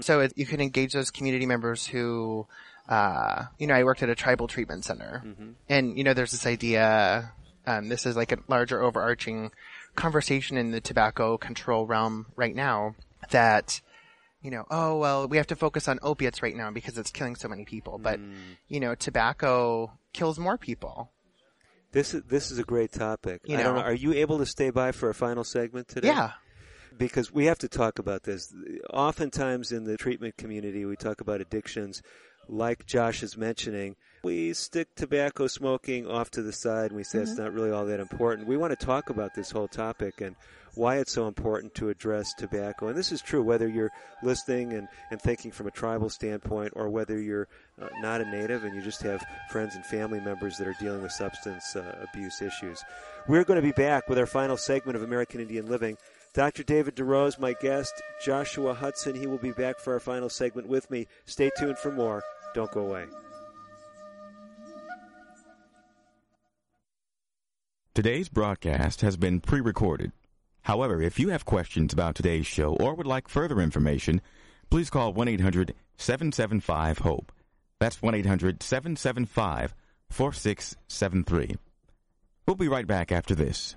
So it, you can engage those community members who, uh, you know, I worked at a tribal treatment center, and you know, there's this idea um, this is like a larger overarching conversation in the tobacco control realm right now that you know, oh well, we have to focus on opiates right now because it's killing so many people. But Mm. you know, tobacco kills more people. This is this is a great topic. You I don't know. know. Are you able to stay by for a final segment today? Yeah. Because we have to talk about this. Oftentimes in the treatment community, we talk about addictions, like Josh is mentioning. We stick tobacco smoking off to the side, and we say it's Mm-hmm. not really all that important. We want to talk about this whole topic and why it's so important to address tobacco. And this is true whether you're listening and, and thinking from a tribal standpoint or whether you're uh, not a native and you just have friends and family members that are dealing with substance uh, abuse issues. We're going to be back with our final segment of American Indian Living. Dr. David DeRose, my guest, Joshua Hudson, he will be back for our final segment with me. Stay tuned for more. Don't go away. Today's broadcast has been pre recorded. However, if you have questions about today's show or would like further information, please call 1 800 775 HOPE. That's 1 800 775 4673. We'll be right back after this.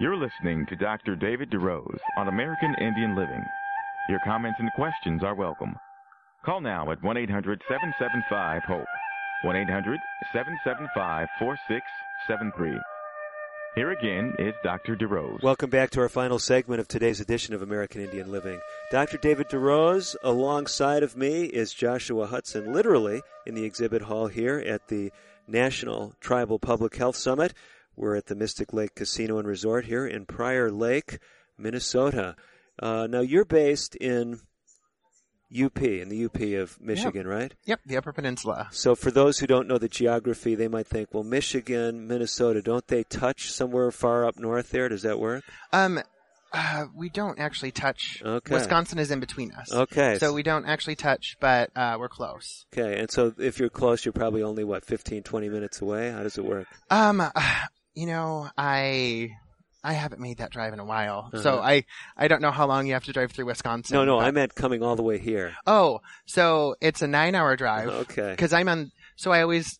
You're listening to Dr. David DeRose on American Indian Living. Your comments and questions are welcome. Call now at 1 800 775 HOPE. 1 800 775 4673. Here again is Dr. DeRose. Welcome back to our final segment of today's edition of American Indian Living. Dr. David DeRose, alongside of me is Joshua Hudson, literally in the exhibit hall here at the National Tribal Public Health Summit. We're at the Mystic Lake Casino and Resort here in Prior Lake, Minnesota. Uh, now, you're based in UP, in the UP of Michigan, right? Yep, the Upper Peninsula. So, for those who don't know the geography, they might think, well, Michigan, Minnesota, don't they touch somewhere far up north there? Does that work? Um, uh, we don't actually touch. Okay. Wisconsin is in between us. Okay. So we don't actually touch, but uh, we're close. Okay, and so if you're close, you're probably only, what, 15, 20 minutes away? How does it work? Um, you know, I I haven't made that drive in a while, so Uh-huh. I I don't know how long you have to drive through Wisconsin. No, no, but- I meant coming all the way here. Oh, so it's a nine-hour drive. Okay. Because I'm on. So I always,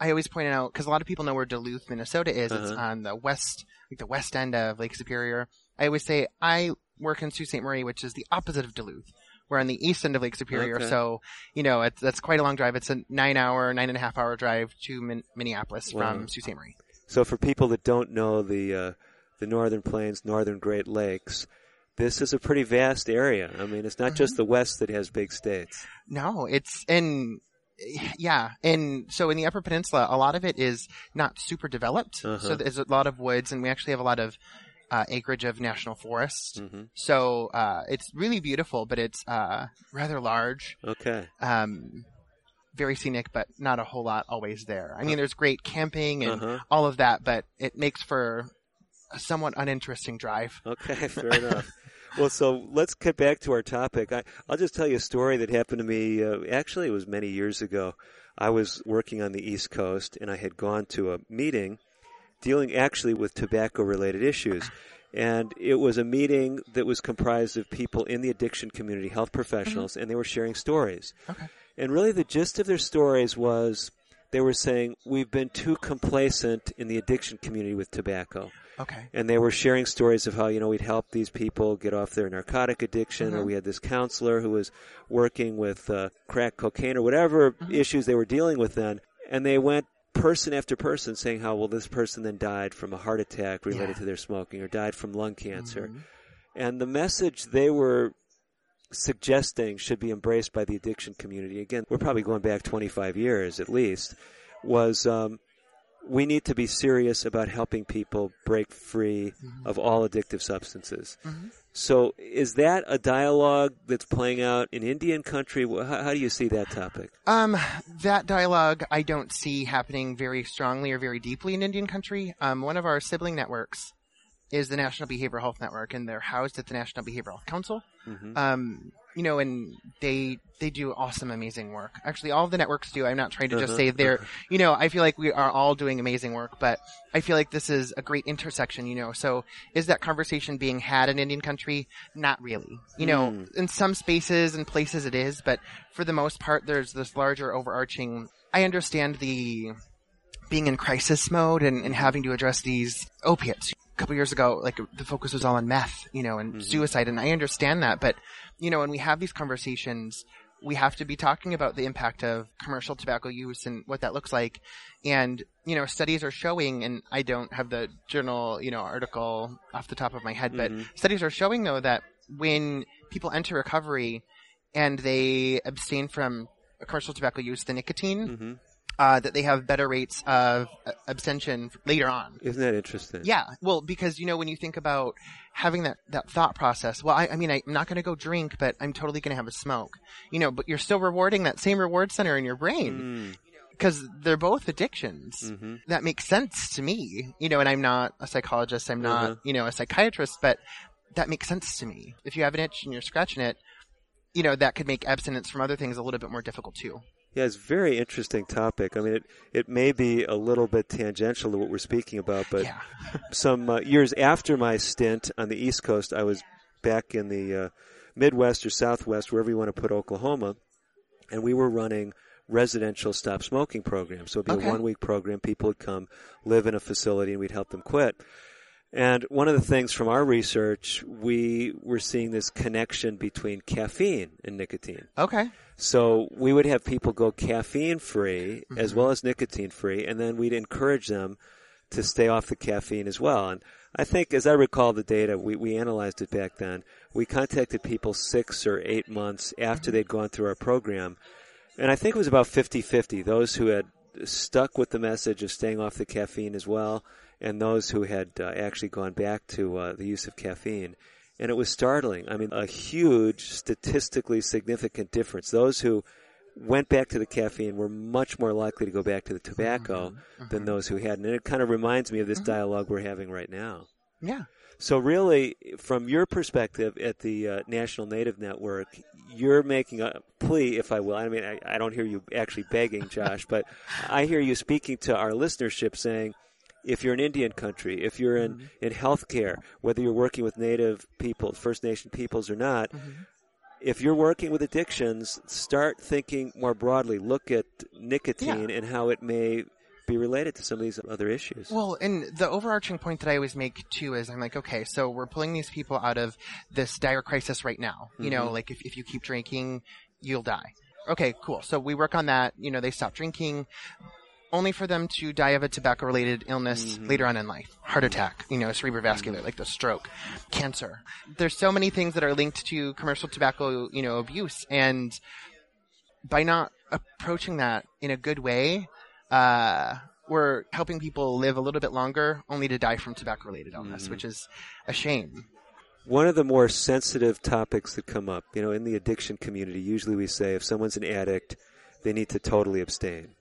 I always point it out because a lot of people know where Duluth, Minnesota is. It's Uh-huh. on the west, like the west end of Lake Superior. I always say I work in Sault Ste. Marie, which is the opposite of Duluth. We're on the east end of Lake Superior, Okay. so you know it's that's quite a long drive. It's a nine-hour, nine and a half hour drive to Min- Minneapolis Wow. from Sault Ste. Marie. So for people that don't know the uh, the Northern Plains, Northern Great Lakes, this is a pretty vast area. I mean, it's not just Mm-hmm. the West that has big states. No, it's and yeah, and so in the Upper Peninsula, a lot of it is not super developed. Uh-huh. So there's a lot of woods, and we actually have a lot of uh, acreage of national forest. Mm-hmm. So uh, it's really beautiful, but it's uh, rather large. Okay. Um, very scenic, but not a whole lot always there. I mean, there's great camping and Uh-huh. all of that, but it makes for a somewhat uninteresting drive. Okay, fair enough. Well, so let's get back to our topic. I, I'll just tell you a story that happened to me. Uh, actually, it was many years ago. I was working on the East Coast, and I had gone to a meeting dealing actually with tobacco-related issues. And it was a meeting that was comprised of people in the addiction community, health professionals, and they were sharing stories. Okay. And really, the gist of their stories was they were saying, We've been too complacent in the addiction community with tobacco. Okay. And they were sharing stories of how, you know, we'd help these people get off their narcotic addiction, or Mhm. we had this counselor who was working with uh, crack cocaine, or whatever issues they were dealing with then. And they went person after person saying how, well, this person then died from a heart attack related Yeah. to their smoking, or died from lung cancer. Mhm. And the message they were suggesting should be embraced by the addiction community, again, we're probably going back 25 years at least, was um, we need to be serious about helping people break free of all addictive substances. So, is that a dialogue that's playing out in Indian country? How, how do you see that topic? Um, that dialogue I don't see happening very strongly or very deeply in Indian country. Um, one of our sibling networks is the National Behavioral Health Network, and they're housed at the National Behavioral Health Council. Mhm. Um, you know, and they they do awesome, amazing work. Actually, all the networks do. I'm not trying to just Uh-huh. say they're. You know, I feel like we are all doing amazing work, but I feel like this is a great intersection. You know, so is that conversation being had in Indian country? Not really. You know, Hmm. in some spaces and places it is, but for the most part, there's this larger overarching. I understand the being in crisis mode and, and having to address these opiates. A couple years ago, like the focus was all on meth, you know, and suicide, and I understand that, but you know, when we have these conversations, we have to be talking about the impact of commercial tobacco use and what that looks like. And, you know, studies are showing, and I don't have the journal, you know, article off the top of my head, but Mhm. studies are showing though that when people enter recovery and they abstain from commercial tobacco use, the nicotine, Mm-hmm. Uh, that they have better rates of uh, abstention later on. Isn't that interesting? Yeah, well, because you know when you think about having that that thought process, well, I, I mean, I'm not going to go drink, but I'm totally going to have a smoke, you know. But you're still rewarding that same reward center in your brain because they're both addictions. Mm-hmm. That makes sense to me, you know. And I'm not a psychologist, I'm not, Uh-huh. you know, a psychiatrist, but that makes sense to me. If you have an itch and you're scratching it, you know, that could make abstinence from other things a little bit more difficult too. Yeah, it's a very interesting topic. I mean, it, it may be a little bit tangential to what we're speaking about, but some uh, years after my stint on the East Coast, I was back in the uh, Midwest or Southwest, wherever you want to put Oklahoma, and we were running residential stop smoking programs. So it'd be Okay. a one week program. People would come live in a facility and we'd help them quit. And one of the things from our research, we were seeing this connection between caffeine and nicotine. Okay. So we would have people go caffeine free as Mm-hmm. well as nicotine free, and then we'd encourage them to stay off the caffeine as well. And I think, as I recall the data, we, we analyzed it back then. We contacted people six or eight months after they'd gone through our program. And I think it was about 50-50, those who had stuck with the message of staying off the caffeine as well, and those who had uh, actually gone back to uh, the use of caffeine. And it was startling. I mean, a huge, statistically significant difference. Those who went back to the caffeine were much more likely to go back to the tobacco than those who hadn't. And it kind of reminds me of this dialogue we're having right now. Yeah. So really, from your perspective at the uh, National Native Network, you're making a plea, if I will. I mean, I, I don't hear you actually begging, Josh, but I hear you speaking to our listenership saying, if you're in Indian country, if you're in, in healthcare, whether you're working with Native people, First Nation peoples or not, if you're working with addictions, start thinking more broadly. Look at nicotine and how it may be related to some of these other issues. Well, and the overarching point that I always make too is I'm like, okay, so we're pulling these people out of this dire crisis right now. You know, Mhm. like if, if you keep drinking, you'll die. Okay, cool. So we work on that. You know, they stop drinking only for them to die of a tobacco related illness later on in life. Heart attack, you know, cerebrovascular, like the stroke, cancer. There's so many things that are linked to commercial tobacco, you know, abuse. And by not approaching that in a good way, uh, we're helping people live a little bit longer, only to die from tobacco-related illness, Mhm. which is a shame. One of the more sensitive topics that come up, you know, in the addiction community, usually we say if someone's an addict, they need to totally abstain.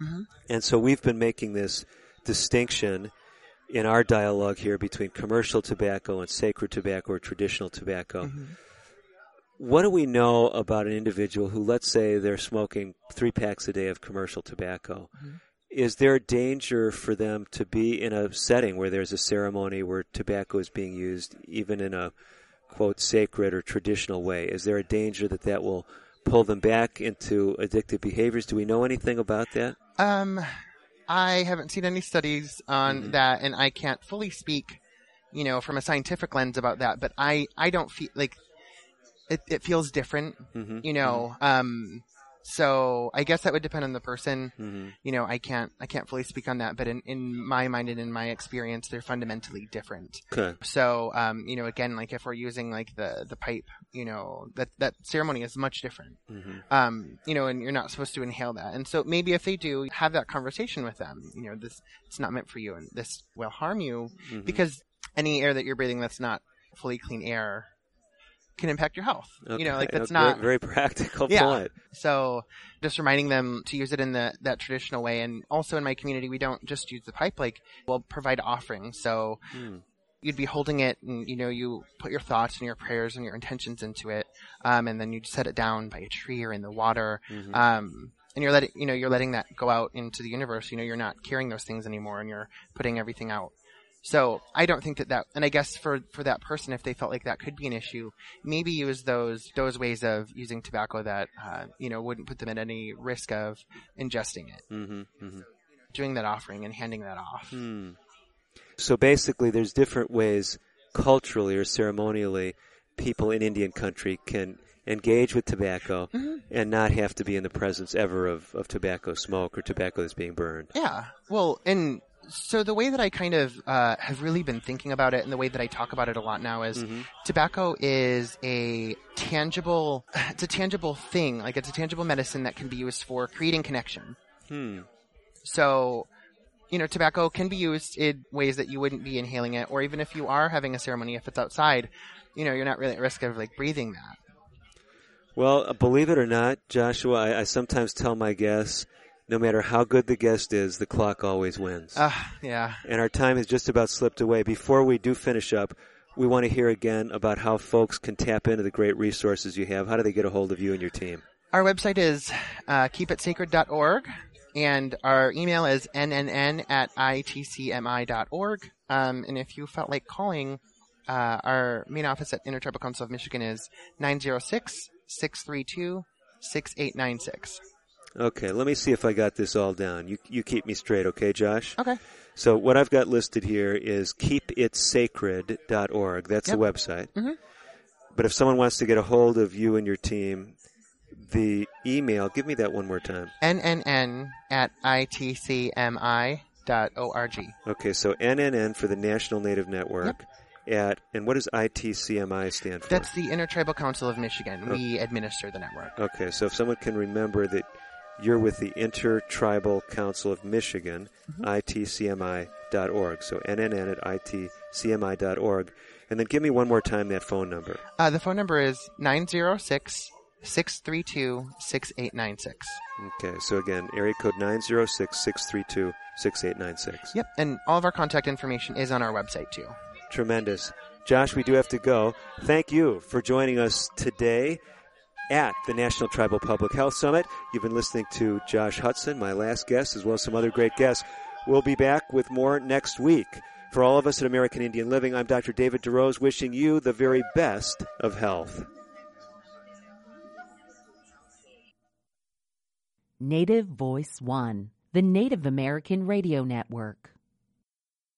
Mhm. And so we've been making this distinction in our dialogue here between commercial tobacco and sacred tobacco or traditional tobacco. Mm-hmm. What do we know about an individual who, let's say, they're smoking three packs a day of commercial tobacco? Is there a danger for them to be in a setting where there's a ceremony where tobacco is being used, even in a quote sacred or traditional way? Is there a danger that that will pull them back into addictive behaviors? Do we know anything about that? Um, I haven't seen any studies on Mm-hmm. that, and I can't fully speak, you know, from a scientific lens about that. But I, I don't feel like it. It feels different, Mhm, you know. Um, so I guess that would depend on the person. Mhm. You know, I can't, I can't fully speak on that. But in in my mind and in my experience, they're fundamentally different. Okay. So, um, you know, again, like if we're using like the the pipe, you know, that that ceremony is much different. Mhm. Um, you know, and you're not supposed to inhale that. And so maybe if they do, have that conversation with them. You know, this it's not meant for you, and this will harm you Mhm. because any air that you're breathing that's not fully clean air can impact your health. You know, like that's okay, not very practical yeah. point. So just reminding them to use it in the that traditional way, and also in my community, we don't just use the pipe. Like we'll provide offerings. So Hmm. you'd be holding it, and you know you put your thoughts and your prayers and your intentions into it, um, and then you'd set it down by a tree or in the water. Mhm. Um, and you're letting you know you're letting that go out into the universe. You know you're not carrying those things anymore, and you're putting everything out. So I don't think that that, and I guess for for that person, if they felt like that could be an issue, maybe use those those ways of using tobacco that uh, you know wouldn't put them at any risk of ingesting it. Mm-hmm, mm-hmm. Doing that offering and handing that off. Hmm. So basically, there's different ways, culturally or ceremonially, people in Indian country can engage with tobacco Mhm. and not have to be in the presence ever of, of tobacco smoke or tobacco that's being burned. Yeah. Well, and so the way that I kind of uh, have really been thinking about it, and the way that I talk about it a lot now is tobacco is a tangible, it's a tangible thing. Like it's a tangible medicine that can be used for creating connection. Hmm. So, you know, tobacco can be used in ways that you wouldn't be inhaling it, or even if you are having a ceremony, if it's outside, you know, you're not really at risk of like breathing that. Well, uh, believe it or not, Joshua, I, I sometimes tell my guests, no matter how good the guest is, the clock always wins. Ah, yeah. and our time has just about slipped away. Before we do finish up, we want to hear again about how folks can tap into the great resources you have. How do they get a hold of you and your team? Our website is uh, keepitsacred.org, and our email is nnn at itcmi.org. Um, and if you felt like calling, uh, our main office at Intertribal Council of Michigan is 906 632 6896. Okay, let me see if I got this all down. You you keep me straight, okay, Josh? Okay. So what I've got listed here is keepitsacred.org. That's Yep. the website. Mhm. But if someone wants to get a hold of you and your team, the email, give me that one more time. nnn at itcmi.org. Okay, so NNN for the National Native Network Yep at and what does ITCMI stand for? That's the Intertribal Council of Michigan. We administer the network. Okay, so if someone can remember that you're with the Intertribal Council of Michigan, itcmi.org. So NNN at itcmi.org. And then give me one more time that phone number. Uh, the phone number is 906 632 6896. Okay, so again, area code 906 632 6896. Yep, and all of our contact information is on our website too. Tremendous. Josh, we do have to go. Thank you for joining us today at the National Tribal Public Health Summit. You've been listening to Josh Hudson, my last guest, as well as some other great guests. We'll be back with more next week. For all of us at American Indian Living, I'm Dr. David DeRose wishing you the very best of health. Native Voice One, the Native American Radio Network.